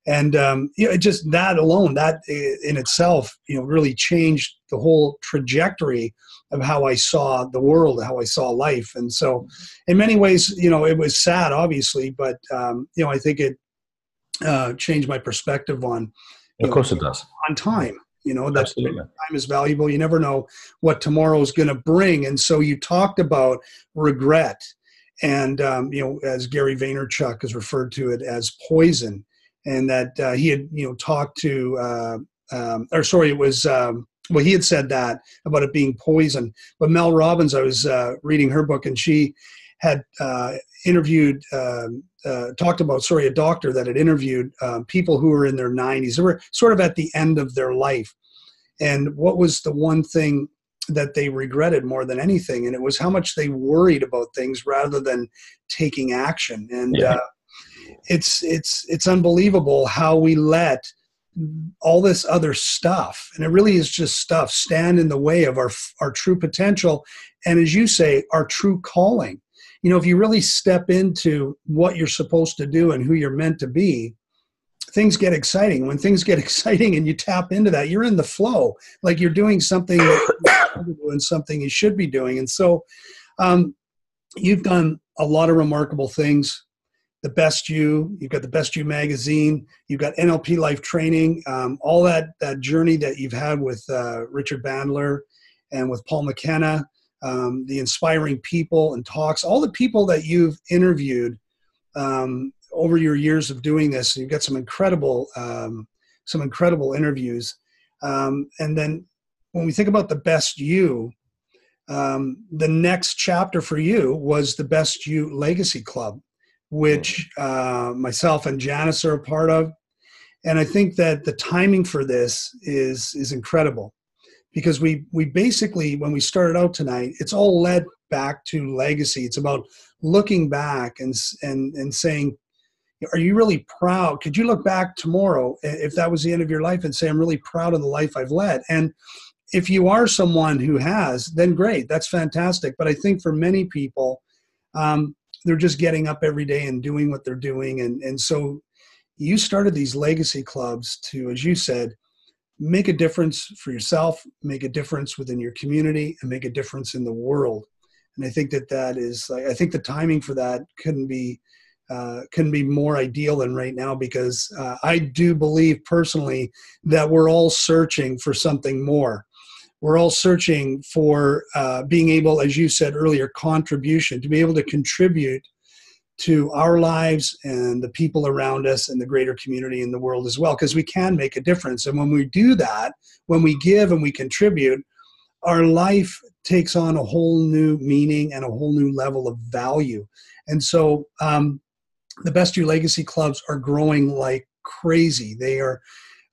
And, um, you know, it just that alone, that in itself, you know, really changed the whole trajectory of how I saw the world, how I saw life. And so, in many ways, you know, it was sad, obviously, but, um, you know, I think it uh, changed my perspective on, of course, know, it does. on time you know that time is valuable. You never know what tomorrow is going to bring. And so you talked about regret and um, you know as gary vaynerchuk has referred to it as poison and that uh, he had you know talked to uh, um, or sorry it was um, well he had said that about it being poison but mel robbins i was uh, reading her book and she had uh, interviewed, uh, uh, talked about, sorry, a doctor that had interviewed uh, people who were in their 90s, who were sort of at the end of their life. And what was the one thing that they regretted more than anything? And it was how much they worried about things rather than taking action. And yeah. It's it's it's unbelievable how we let all this other stuff and it really is just stuff stand in the way of our our true potential and as you say our true calling you know, if you really step into what you're supposed to do and who you're meant to be, things get exciting. When things get exciting and you tap into that, you're in the flow, like you're doing something and something you should be doing. And so, um, you've done a lot of remarkable things. The best you, you've got the best you magazine, you've got NLP life training, um, all that that journey that you've had with uh, Richard Bandler and with Paul McKenna um, the inspiring people and talks, all the people that you've interviewed um, over your years of doing this. You've got some incredible, um, some incredible interviews. Um, and then when we think about the best you, um, the next chapter for you was the Best You Legacy Club, which uh, myself and Janice are a part of. And I think that the timing for this is is incredible because we we basically when we started out tonight it's all led back to legacy. It's about looking back and and and saying are you really proud? Could you look back tomorrow if that was the end of your life and say i'm really proud of the life i've led. And if you are someone who has then great that's fantastic. But i think for many people um, they're just getting up every day and doing what they're doing and and so you started these legacy clubs to as you said make a difference for yourself, make a difference within your community, and make a difference in the world. And I think that that is, I think the timing for that couldn't be uh, couldn't be more ideal than right now because uh, I do believe personally that we're all searching for something more. We're all searching for uh, being able, as you said earlier, contribution to be able to contribute to our lives and the people around us and the greater community in the world as well, because we can make a difference. And when we do that, when we give and we contribute, our life takes on a whole new meaning and a whole new level of value. And so, um, the Best You Legacy clubs are growing like crazy. They are,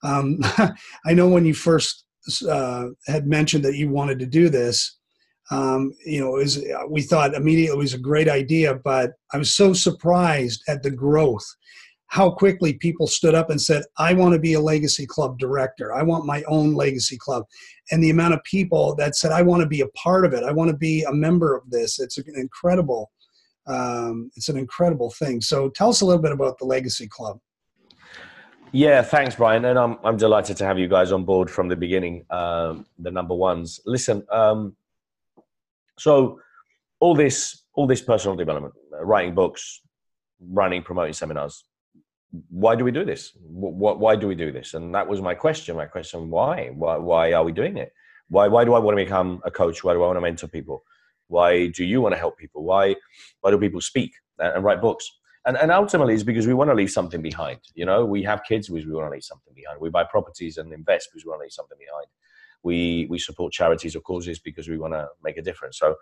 um, I know when you first uh, had mentioned that you wanted to do this, um, you know, was, we thought immediately it was a great idea, but I was so surprised at the growth. how quickly people stood up and said, I want to be a legacy club director. I want my own legacy club. And the amount of people that said, I want to be a part of it. I want to be a member of this. It's an incredible, um, it's an incredible thing. So tell us a little bit about the legacy club. Yeah, thanks, Brian. And I'm, I'm delighted to have you guys on board from the beginning, um, the number ones. Listen, um, so all this, all this personal development, uh, writing books, running, promoting seminars, why do we do this? What, why do we do this? And that was my question. My question: Why? Why? Why are we doing it? Why? Why do I want to become a coach? Why do I want to mentor people? Why do you want to help people? Why? Why do people speak and write books? And, and ultimately, it's because we want to leave something behind. You know, we have kids we want to leave something behind. We buy properties and invest because we want to leave something behind. We we support charities or causes because we want to make a difference. So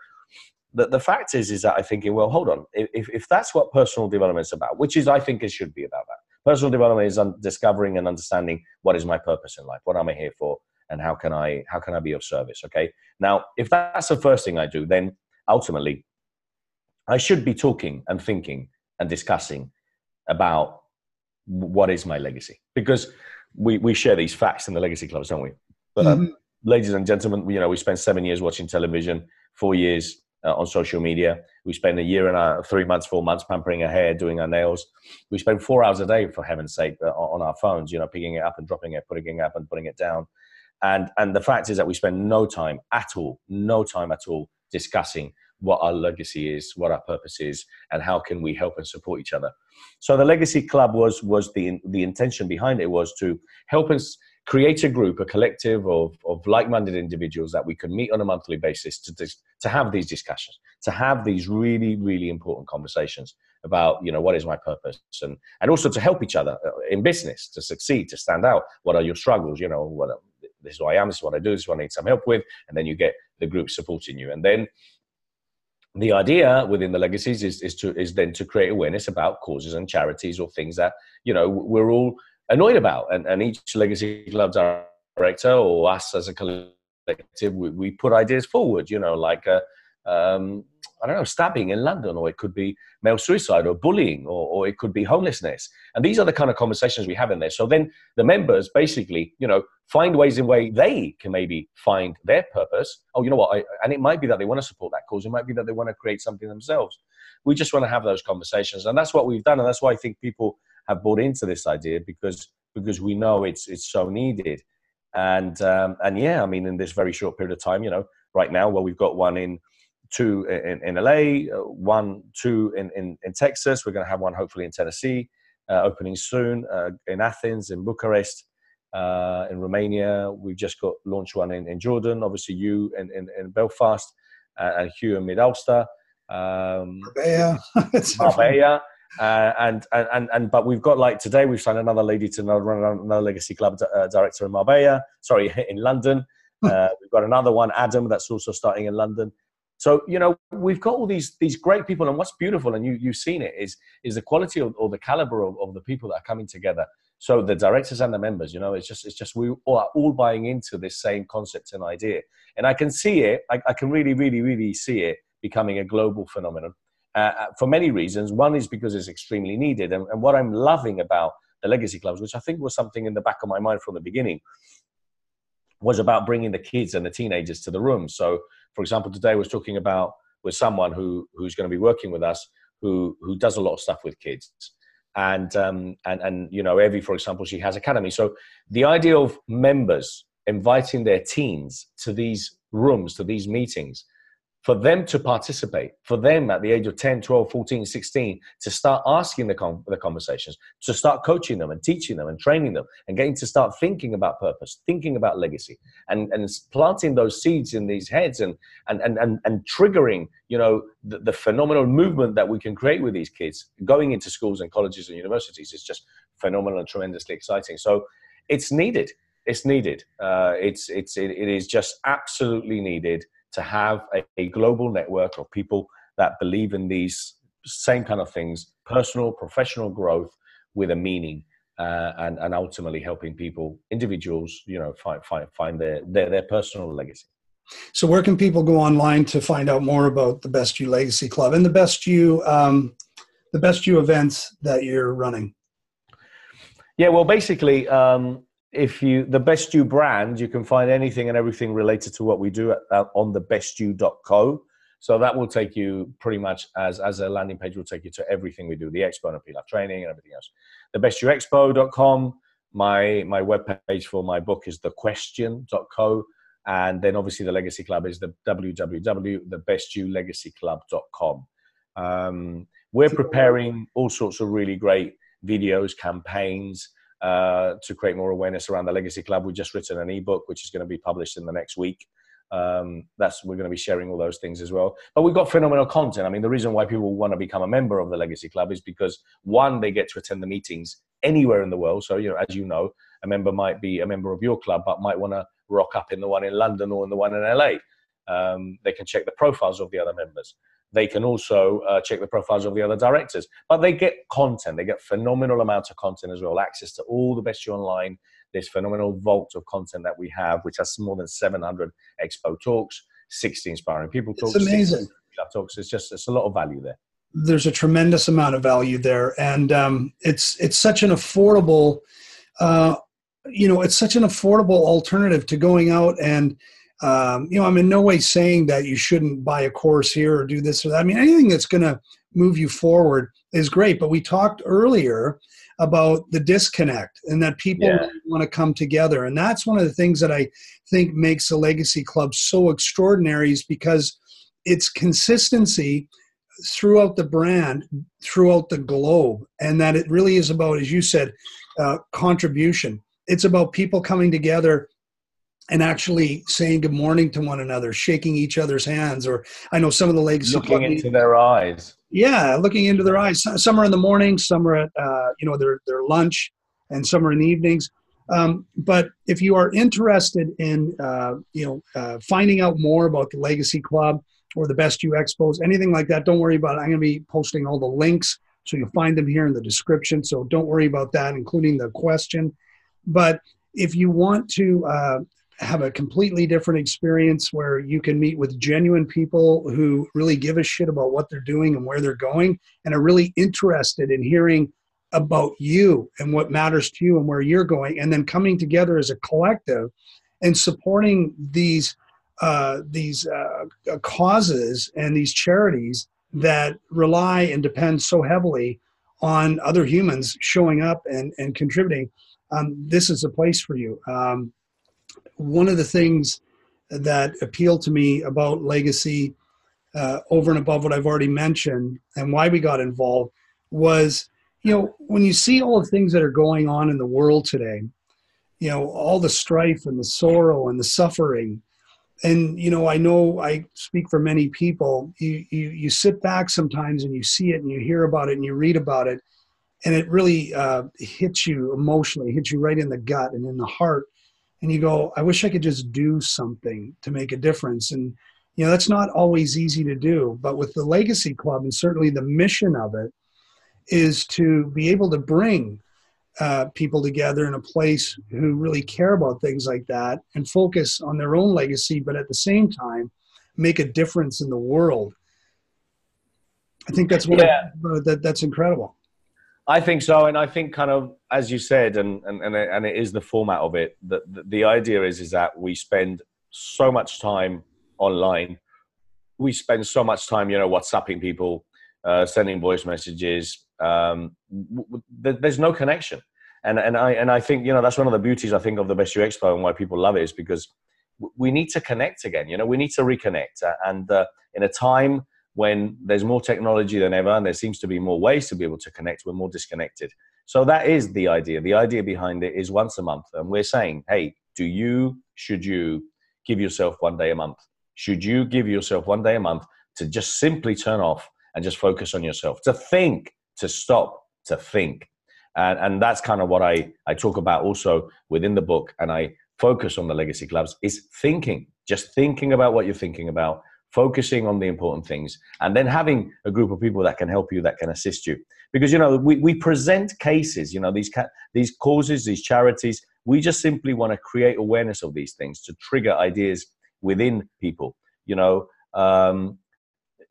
the, the fact is, is that I'm thinking, well, hold on. If, if that's what personal development is about, which is, I think it should be about that. Personal development is discovering and understanding what is my purpose in life, what am I here for, and how can I how can I be of service? Okay. Now, if that's the first thing I do, then ultimately, I should be talking and thinking and discussing about what is my legacy because we we share these facts in the legacy clubs, don't we? But um, mm-hmm. ladies and gentlemen, you know, we spent seven years watching television, four years uh, on social media. We spend a year and a, three months, four months pampering our hair, doing our nails. We spend four hours a day, for heaven's sake, uh, on our phones. You know, picking it up and dropping it, putting it up and putting it down. And and the fact is that we spend no time at all, no time at all discussing what our legacy is, what our purpose is, and how can we help and support each other. So the Legacy Club was was the the intention behind it was to help us create a group, a collective of, of like-minded individuals that we can meet on a monthly basis to, to have these discussions, to have these really, really important conversations about, you know, what is my purpose and, and also to help each other uh, in business, to succeed, to stand out. What are your struggles? You know, what, this is who I am, this is what I do, this is what I need some help with. And then you get the group supporting you. And then the idea within the legacies is, is to is then to create awareness about causes and charities or things that you know we're all annoyed about. And, and each legacy club director or us as a collective, we, we put ideas forward, you know, like, a, um, I don't know, stabbing in London, or it could be male suicide or bullying, or, or it could be homelessness. And these are the kind of conversations we have in there. So then the members basically, you know, find ways in way they can maybe find their purpose. Oh, you know what? I, and it might be that they want to support that cause. It might be that they want to create something themselves. We just want to have those conversations. And that's what we've done. And that's why I think people have bought into this idea because because we know it's it's so needed. And um, and yeah, I mean, in this very short period of time, you know, right now, well, we've got one in two in, in LA, uh, one, two in, in, in Texas. We're going to have one hopefully in Tennessee, uh, opening soon, uh, in Athens, in Bucharest, uh, in Romania. We've just got launched one in, in Jordan, obviously you in, in, in Belfast, uh, and Hugh in Mid Ulster. Um, Marbella. Marbella. Uh, and, and and but we've got like today we've signed another lady to run another legacy club uh, director in Marbella. Sorry, in London. Hmm. Uh, we've got another one, Adam, that's also starting in London. So you know we've got all these these great people, and what's beautiful, and you you've seen it is is the quality of, or the caliber of, of the people that are coming together. So the directors and the members, you know, it's just it's just we are all buying into this same concept and idea, and I can see it. I, I can really, really, really see it becoming a global phenomenon. Uh, uh, for many reasons. One is because it's extremely needed. And, and, what I'm loving about the legacy clubs, which I think was something in the back of my mind from the beginning, was about bringing the kids and the teenagers to the room. So, for example, today I was talking about with someone who who's going to be working with us who who does a lot of stuff with kids. And um, and and you know, Evie, for example, she has academy. So the idea of members inviting their teens to these rooms, to these meetings, for them to participate, for them at the age of 10, 12, 14, 16, to start asking the, com- the conversations, to start coaching them and teaching them and training them and getting to start thinking about purpose, thinking about legacy and, and planting those seeds in these heads and, and, and, and, and triggering, you know, the, the phenomenal movement that we can create with these kids going into schools and colleges and universities is just phenomenal and tremendously exciting. So it's needed. It's needed. Uh, it's, it's, it, it is just absolutely needed to have a, a global network of people that believe in these same kind of things personal, professional growth with a meaning. Uh, and, and ultimately helping people, individuals, you know, find, find, find their, their, their personal legacy. So, where can people go online to find out more about the Best You Legacy Club and the Best You, um, the Best You events that you're running? Yeah, well, basically, um, if you the best you brand, you can find anything and everything related to what we do at, uh, on the bestyou.co. So that will take you pretty much as as a landing page will take you to everything we do, the expo and PLAF training and everything else. The bestyouexpo.com. My my webpage for my book is thequestion.co. And then obviously the Legacy Club is the www.thebestyoulegacyclub.com. Um, we're preparing all sorts of really great videos, campaigns uh, to create more awareness around the Legacy Club. We've just written an ebook which is going to be published in the next week. Um, that's we're going to be sharing all those things as well. But we've got phenomenal content. I mean, the reason why people want to become a member of the Legacy Club is because one, they get to attend the meetings anywhere in the world. So you know, as you know, a member might be a member of your club, but might want to rock up in the one in London or in the one in LA. Um, they can check the profiles of the other members. They can also uh, check the profiles of the other directors. But they get content. They get phenomenal amounts of content as well. Access to all the best you online. This phenomenal vault of content that we have, which has more than 700 expo talks, 60 inspiring people talks. It's amazing. Talks. It's just it's a lot of value there. There's a tremendous amount of value there, and um, it's it's such an affordable. Uh, you know, it's such an affordable alternative to going out and, um, you know, I'm in no way saying that you shouldn't buy a course here or do this or that. I mean, anything that's going to move you forward is great. But we talked earlier about the disconnect and that people Yeah. want to come together. And that's one of the things that I think makes the Legacy Club so extraordinary is because it's consistency throughout the brand, throughout the globe, and that it really is about, as you said, uh, contribution. It's about people coming together and actually saying good morning to one another, shaking each other's hands. Or I know some of the Legacy Looking into their eyes. yeah, looking into their eyes. Some are in the morning, some are at uh, you know their their lunch, and some are in the evenings. Um, but if you are interested in uh, you know uh, finding out more about the Legacy Club or the Best You Expos, anything like that, don't worry about it. I'm going to be posting all the links, so you'll find them here in the description. So don't worry about that, including the question. But if you want to uh, have a completely different experience where you can meet with genuine people who really give a shit about what they're doing and where they're going and are really interested in hearing about you and what matters to you and where you're going and then coming together as a collective and supporting these uh, these uh, uh, causes and these charities that rely and depend so heavily on other humans showing up and, and contributing um, this is a place for you. Um, one of the things that appealed to me about legacy uh, over and above what i've already mentioned and why we got involved was you know when you see all the things that are going on in the world today you know all the strife and the sorrow and the suffering and you know i know i speak for many people you you, you sit back sometimes and you see it and you hear about it and you read about it and it really uh, hits you emotionally hits you right in the gut and in the heart and you go i wish i could just do something to make a difference and you know that's not always easy to do but with the legacy club and certainly the mission of it is to be able to bring uh, people together in a place who really care about things like that and focus on their own legacy, but at the same time, make a difference in the world. I think that's one Yeah. of, uh, that that's incredible. I think so, and I think kind of as you said, and and and it, and it is the format of it. That the, the idea is is that we spend so much time online. We spend so much time, you know, WhatsApping people, uh, sending voice messages. Um, w- w- there's no connection, and and I and I think you know that's one of the beauties I think of the Best You Expo and why people love it is because we need to connect again. You know, we need to reconnect, uh, and uh, in a time when there's more technology than ever and there seems to be more ways to be able to connect, we're more disconnected. So that is the idea. The idea behind it is once a month. And we're saying, hey, do you, should you give yourself one day a month? Should you give yourself one day a month to just simply turn off and just focus on yourself, to think, to stop, to think? And, and that's kind of what I, I talk about also within the book. And I focus on the legacy clubs is thinking, just thinking about what you're thinking about, focusing on the important things and then having a group of people that can help you that can assist you because you know we, we present cases you know these ca- these causes these charities we just simply want to create awareness of these things to trigger ideas within people you know um,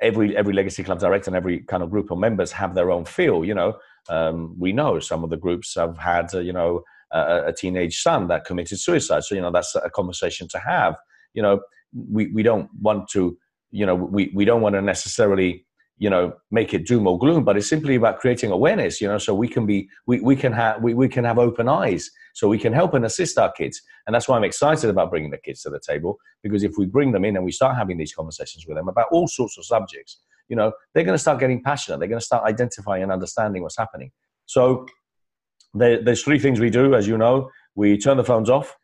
every every legacy club director and every kind of group of members have their own feel you know Um, we know some of the groups have had, uh, you know, a, a, teenage son that committed suicide. So, you know, that's a conversation to have. You know, we, we don't want to, you know, we, we don't want to necessarily, you know, make it doom or gloom, but it's simply about creating awareness, you know, so we can be, we, we can have, we, we can have open eyes so we can help and assist our kids. And that's why I'm excited about bringing the kids to the table because if we bring them in and we start having these conversations with them about all sorts of subjects, you know, they're going to start getting passionate. They're going to start identifying and understanding what's happening. So there, there's three things we do, as you know. We turn the phones off.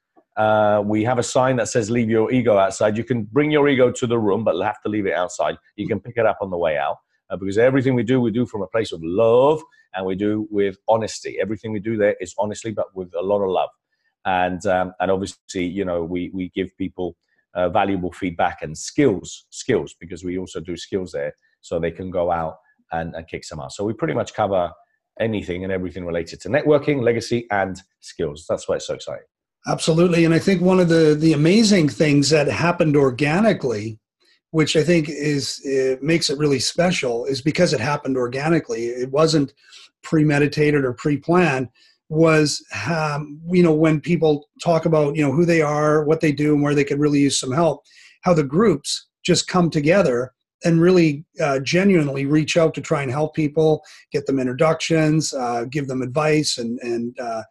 Uh, we have a sign that says "Leave your ego outside." You can bring your ego to the room, but have to leave it outside. You can pick it up on the way out uh, because everything we do, we do from a place of love and we do with honesty. Everything we do there is honestly, but with a lot of love. And um, and obviously, you know, we we give people uh, valuable feedback and skills skills because we also do skills there so they can go out and, and kick some ass. So we pretty much cover anything and everything related to networking, legacy, and skills. That's why it's so exciting. Absolutely, and I think one of the the amazing things that happened organically, which I think is it makes it really special, is because it happened organically. It wasn't premeditated or pre-planned. Was um, you know when people talk about you know who they are, what they do, and where they could really use some help, how the groups just come together and really uh, genuinely reach out to try and help people, get them introductions, uh, give them advice and and uh,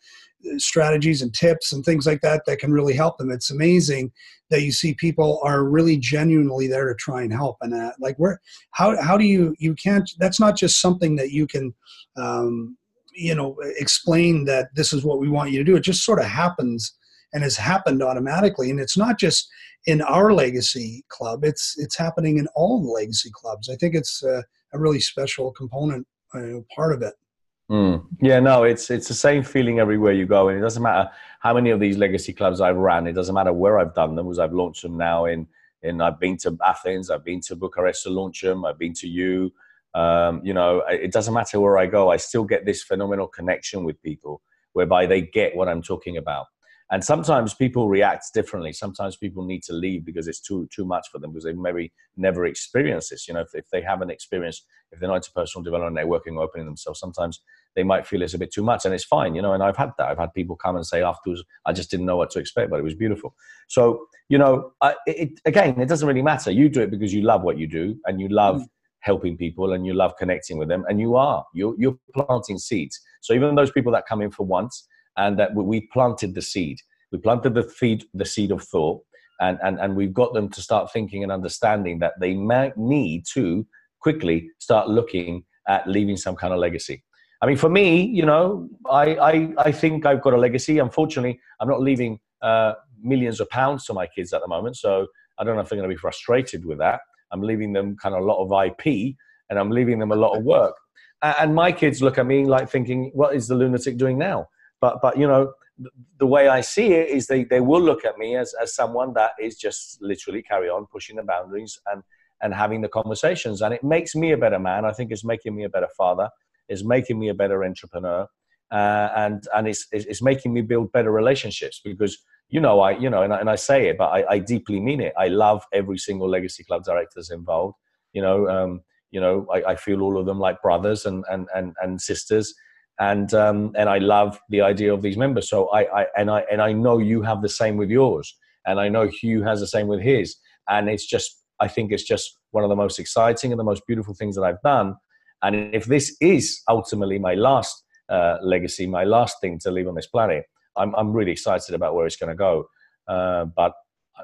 strategies and tips and things like that that can really help them. It's amazing that you see people are really genuinely there to try and help. And uh, like where, how how do you you can't? That's not just something that you can. Um, you know explain that this is what we want you to do it just sort of happens and has happened automatically and it's not just in our legacy club. It's it's happening in all the legacy clubs. I think it's a, a really special component, uh, part of it. Mm. Yeah, no, it's it's the same feeling everywhere you go, and it doesn't matter how many of these legacy clubs I've ran. It doesn't matter where I've done them, because I've launched them now in in I've been to Athens, I've been to Bucharest to launch them, I've been to you. Um, you know, it doesn't matter where I go. I still get this phenomenal connection with people, whereby they get what I'm talking about and sometimes people react differently sometimes people need to leave because it's too too much for them because they maybe never experienced this you know if, if they haven't experienced if they're not into personal development networking or opening themselves sometimes they might feel it's a bit too much and it's fine you know and i've had that i've had people come and say afterwards i just didn't know what to expect but it was beautiful so you know I, it, again it doesn't really matter you do it because you love what you do and you love mm. helping people and you love connecting with them and you are you're, you're planting seeds so even those people that come in for once and that we planted the seed. We planted the seed, the seed of thought, and, and, and we've got them to start thinking and understanding that they might need to quickly start looking at leaving some kind of legacy. I mean, for me, you know, I, I, I think I've got a legacy. Unfortunately, I'm not leaving uh, millions of pounds to my kids at the moment. So I don't know if they're going to be frustrated with that. I'm leaving them kind of a lot of IP and I'm leaving them a lot of work. And my kids look at me like thinking, what is the lunatic doing now? But but you know, the way I see it is they, they will look at me as, as someone that is just literally carry on pushing the boundaries and and having the conversations. And it makes me a better man. I think it's making me a better father. It's making me a better entrepreneur. Uh, and and it's, it's making me build better relationships because you know I you know and I, and I say it, but I, I deeply mean it. I love every single legacy club directors involved. You know, um, you know, I, I feel all of them like brothers and and and, and sisters and um, and I love the idea of these members. So I, I and I and I know you have the same with yours, and I know Hugh has the same with his, and it's just I think it's just one of the most exciting and the most beautiful things that I've done. And if this is ultimately my last uh, legacy, my last thing to leave on this planet, I'm I'm really excited about where it's going to go. Uh, but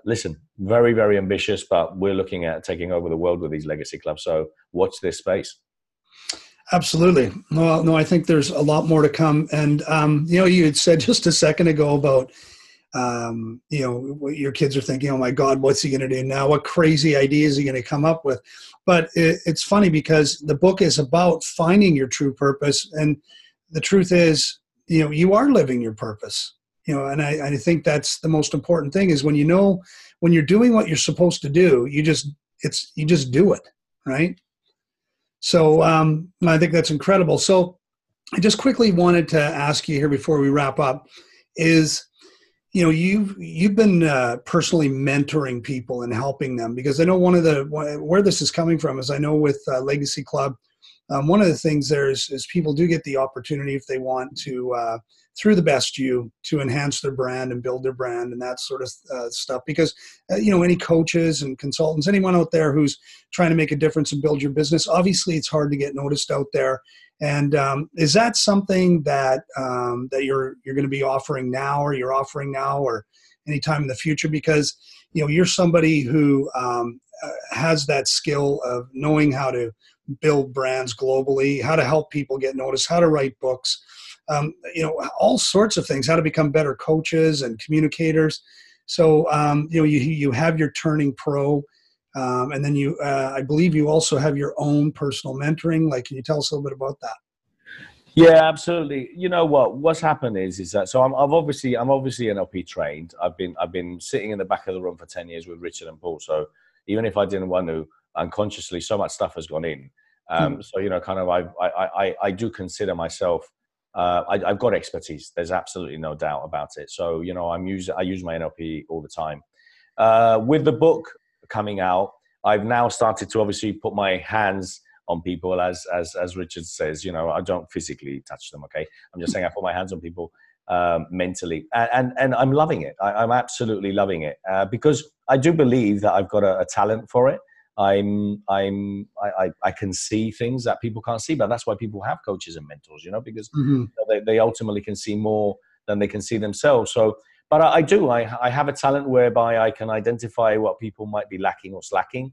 listen, very very ambitious, but we're looking at taking over the world with these legacy clubs. So watch this space. Absolutely. Well, no, I think there's a lot more to come. And, um, you know, you had said just a second ago about, um, you know, your kids are thinking, oh my God, what's he going to do now? What crazy idea is he going to come up with? But it, it's funny because the book is about finding your true purpose. And the truth is, you know, you are living your purpose. You know, and I, I think that's the most important thing is when you know, when you're doing what you're supposed to do, you just, it's, you just do it, right? So um, I think that's incredible. So I just quickly wanted to ask you here before we wrap up is you know you've you've been uh, personally mentoring people and helping them because I know one of the where this is coming from is I know with uh, Legacy Club um, one of the things there is, is people do get the opportunity if they want to uh, through the best you to enhance their brand and build their brand and that sort of uh, stuff because uh, you know any coaches and consultants anyone out there who's trying to make a difference and build your business obviously it's hard to get noticed out there. And um, is that something that um, that you're you're going to be offering now or you're offering now or anytime in the future? Because you know you're somebody who um, uh, has that skill of knowing how to build brands globally, how to help people get noticed, how to write books, um, you know, all sorts of things, how to become better coaches and communicators. So, um, you know, you, you have your turning pro. Um, and then you, uh, I believe you also have your own personal mentoring. Like, can you tell us a little bit about that? Yeah, absolutely. You know what? What's happened is, is that so I'm, I've obviously, I'm obviously NLP trained. I've been, I've been sitting in the back of the room for ten years with Richard and Paul. So even if I didn't want to, unconsciously, so much stuff has gone in. Um, mm. So you know, kind of, I, I, I, I do consider myself. Uh, I, have got expertise. There's absolutely no doubt about it. So you know, I'm use I use my NLP all the time. Uh, with the book coming out, I've now started to obviously put my hands on people as as as Richard says. You know, I don't physically touch them. Okay, I'm just saying I put my hands on people um, mentally, and, and, and I'm loving it. I, am absolutely loving it uh, because I do believe that I've got a, a talent for it. I'm I'm I, I, can see things that people can't see, but that's why people have coaches and mentors, you know, because mm-hmm. they, they ultimately can see more than they can see themselves. So, but I, I, do I I have a talent whereby I can identify what people might be lacking or slacking.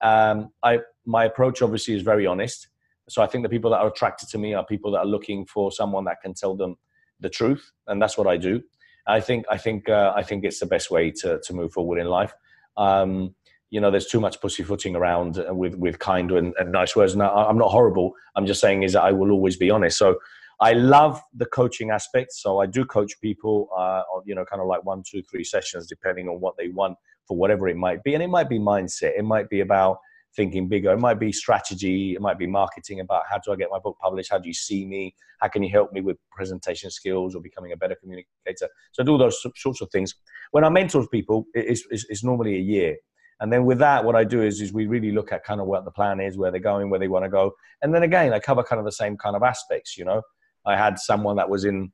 Um, I my approach obviously is very honest. So I think the people that are attracted to me are people that are looking for someone that can tell them the truth, and that's what I do. I think I think uh, I think it's the best way to to move forward in life. Um, you know, there's too much pussyfooting around uh, with with kind and, and nice words. And I, am not horrible. I'm just saying is that I will always be honest. So I love the coaching aspect. So I do coach people, uh, you know, kind of like one, two, three sessions, depending on what they want for whatever it might be. And it might be mindset. It might be about thinking bigger. It might be strategy. It might be marketing about how do I get my book published? How do you see me? How can you help me with presentation skills or becoming a better communicator? So I do those sorts of things. When I mentor people, it's, it's, it's normally a year. And then with that, what I do is, is we really look at kind of what the plan is, where they're going, where they want to go. And then again, I cover kind of the same kind of aspects, you know. I had someone that was in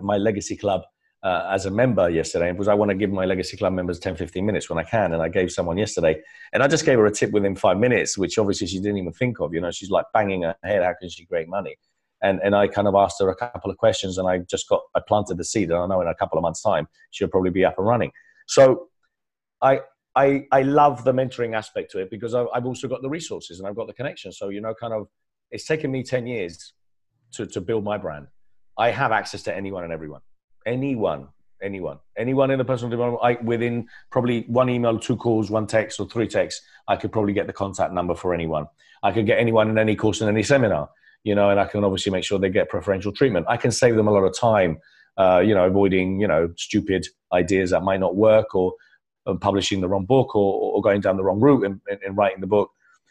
my legacy club uh, as a member yesterday because I want to give my Legacy Club members 10, 15 minutes when I can. And I gave someone yesterday, and I just gave her a tip within five minutes, which obviously she didn't even think of. You know, she's like banging her head, how can she create money? And, and I kind of asked her a couple of questions, and I just got, I planted the seed. And I know in a couple of months' time, she'll probably be up and running. So I, I, I love the mentoring aspect to it because I've also got the resources and I've got the connection. So, you know, kind of, it's taken me 10 years to, to build my brand. I have access to anyone and everyone anyone, anyone, anyone in the personal development, I, within probably one email, two calls, one text, or three texts, I could probably get the contact number for anyone. I could get anyone in any course in any seminar, you know, and I can obviously make sure they get preferential treatment. I can save them a lot of time, uh, you know, avoiding, you know, stupid ideas that might not work or, publishing the wrong book or, or, going down the wrong route in, in, in writing the book.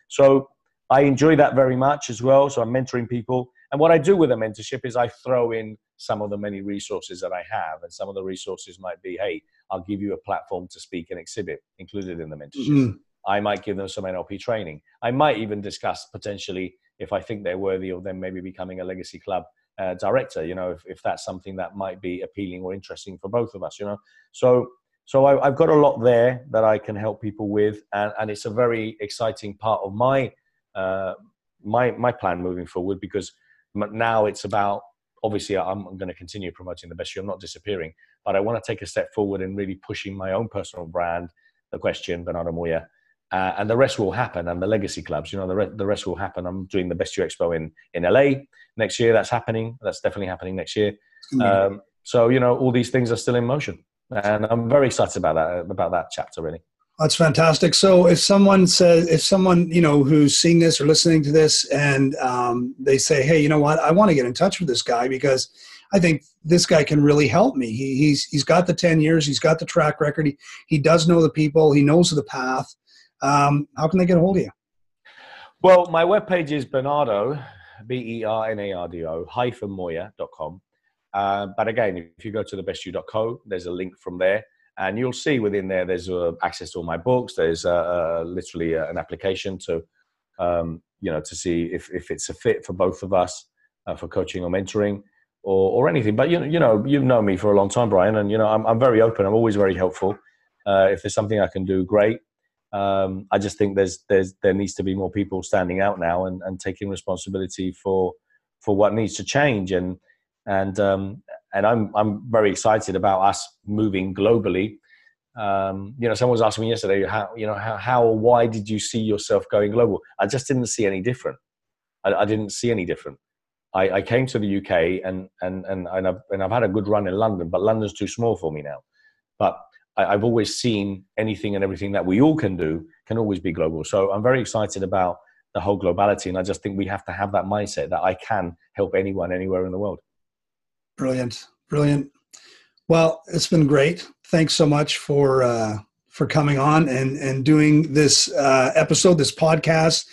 So I enjoy that very much as well. So I'm mentoring people. And what I do with a mentorship is I throw in some of the many resources that I have. And some of the resources might be, hey, I'll give you a platform to speak and exhibit included in the mentorship. Mm-hmm. I might give them some NLP training. I might even discuss potentially if I think they're worthy of them maybe becoming a legacy club uh, director, you know, if, if that's something that might be appealing or interesting for both of us, you know. So so I, have got a lot there that I can help people with, and, and it's a very exciting part of my uh, my my plan moving forward because now it's about obviously I'm, going to continue promoting the best you. I'm not disappearing, but I want to take a step forward and really pushing my own personal brand, the question, Bernardo Moya. Uh, and the rest will happen. And the legacy clubs, you know, the, re- the rest will happen. I'm doing the Best You Expo in, in LA next year. That's happening. That's definitely happening next year. Um, so, you know, all these things are still in motion. And I'm very excited about that, about that chapter, really. That's fantastic. So if someone says, if someone, you know, who's seeing this or listening to this and um, they say, hey, you know what, I want to get in touch with this guy because I think this guy can really help me. He, he's, he's got the 10 years, he's got the track record, he, he does know the people, he knows the path. Um, how can they get a hold of you? Well, my webpage is Bernardo, B E R N A R D O, hyphen Moya.com. Uh, but again, if you go to thebestyou.co, there's a link from there and you'll see within there there's uh, access to all my books there's uh, uh, literally uh, an application to um, you know, to see if, if it's a fit for both of us for coaching or mentoring or, or anything. But you know, you know, you've known me for a long time, Brian, and you know, I'm, I'm very open. I'm always very helpful. If there's something I can do, great. Um, I just think there's there's there needs to be more people standing out now and, and taking responsibility for for what needs to change and and um, and I'm I'm very excited about us moving globally. Um, you know, someone was asking me yesterday how you know how how or why did you see yourself going global? I just didn't see any different. I, I didn't see any different. I, I, came to the UK and and and and I've, and I've had a good run in London, but London's too small for me now. But I, have always seen anything and everything that we all can do can always be global. So I'm very excited about the whole globality, and I just think we have to have that mindset that I can help anyone anywhere in the world. Brilliant, brilliant. Well, it's been great. Thanks so much for uh, for coming on and and doing this uh, episode, this podcast,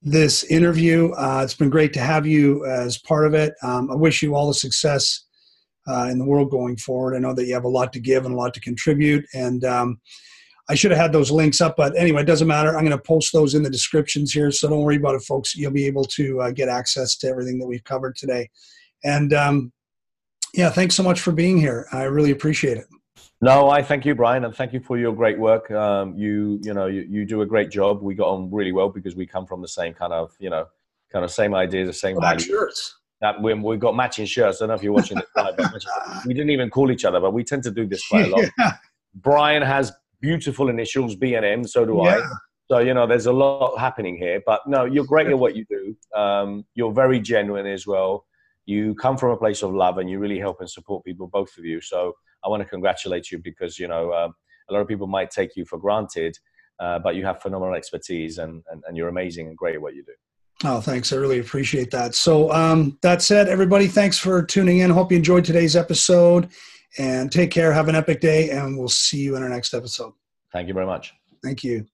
this interview. Uh, it's been great to have you as part of it. Um, I wish you all the success uh, in the world going forward. I know that you have a lot to give and a lot to contribute, and um, I should have had those links up, but anyway, it doesn't matter. I'm going to post those in the descriptions here, so don't worry about it, folks. You'll be able to uh, get access to everything that we've covered today. And um, yeah, thanks so much for being here. I really appreciate it. No, I thank you, Brian, and thank you for your great work. Um, you, you know, you, you do a great job. We got on really well because we come from the same kind of, you know, kind of same ideas, the same values. Shirts. That we, we got matching shirts. I don't know if you're watching this live, but we didn't even call each other, but we tend to do this quite a lot. Yeah. Brian has beautiful initials, B and M. So do yeah. I. So you know, there's a lot happening here. But no, you're great at what you do. Um, you're very genuine as well. You come from a place of love, and you really help and support people, both of you. So I want to congratulate you because you know uh, a lot of people might take you for granted, uh, but you have phenomenal expertise, and, and and you're amazing and great at what you do. Oh, thanks. I really appreciate that. So, um, that said, everybody, thanks for tuning in. Hope you enjoyed today's episode and take care. Have an epic day, and we'll see you in our next episode. Thank you very much. Thank you.